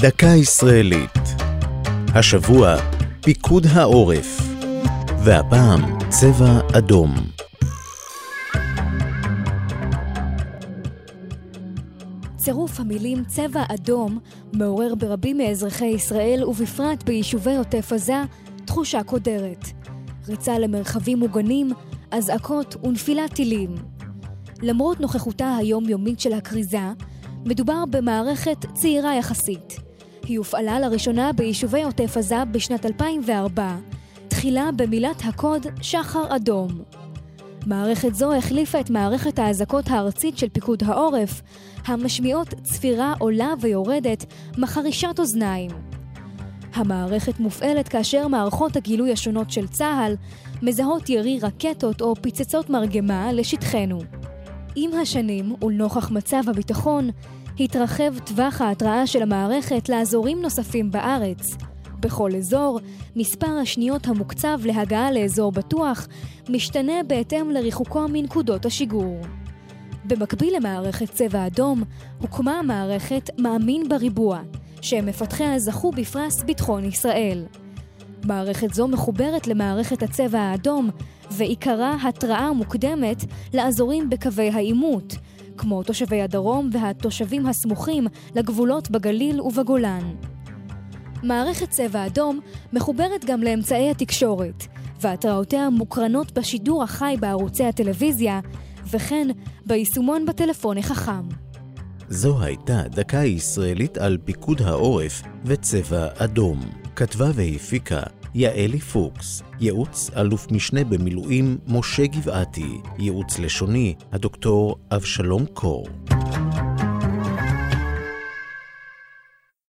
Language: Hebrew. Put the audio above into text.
דקה ישראלית. השבוע, פיקוד העורף. והפעם, צבע אדום. צירוף המילים צבע אדום מעורר ברבים מאזרחי ישראל, ובפרט ביישובי עוטף עזה, תחושה קודרת. ריצה למרחבים מוגנים, אזעקות ונפילת טילים. למרות נוכחותה היומיומית של הכריזה, מדובר במערכת צעירה יחסית. היא הופעלה לראשונה ביישובי עוטף עזה בשנת 2004, תחילה במילת הקוד שחר אדום. מערכת זו החליפה את מערכת האזעקות הארצית של פיקוד העורף, המשמיעות צפירה עולה ויורדת, מחרישת אוזניים. המערכת מופעלת כאשר מערכות הגילוי השונות של צה"ל מזהות ירי רקטות או פצצות מרגמה לשטחנו. עם השנים, ולנוכח מצב הביטחון, התרחב טווח ההתראה של המערכת לאזורים נוספים בארץ. בכל אזור, מספר השניות המוקצב להגעה לאזור בטוח משתנה בהתאם לריחוקו מנקודות השיגור. במקביל למערכת צבע אדום, הוקמה מערכת מאמין בריבוע, שמפתחיה זכו בפרס ביטחון ישראל. מערכת זו מחוברת למערכת הצבע האדום, ועיקרה התראה מוקדמת לאזורים בקווי העימות, כמו תושבי הדרום והתושבים הסמוכים לגבולות בגליל ובגולן. מערכת צבע אדום מחוברת גם לאמצעי התקשורת, והתראותיה מוקרנות בשידור החי בערוצי הטלוויזיה, וכן ביישומון בטלפון החכם. זו הייתה דקה ישראלית על פיקוד העורף וצבע אדום. כתבה והפיקה יעלי פוקס, ייעוץ אלוף משנה במילואים משה גבעתי, ייעוץ לשוני הדוקטור אבשלום קור.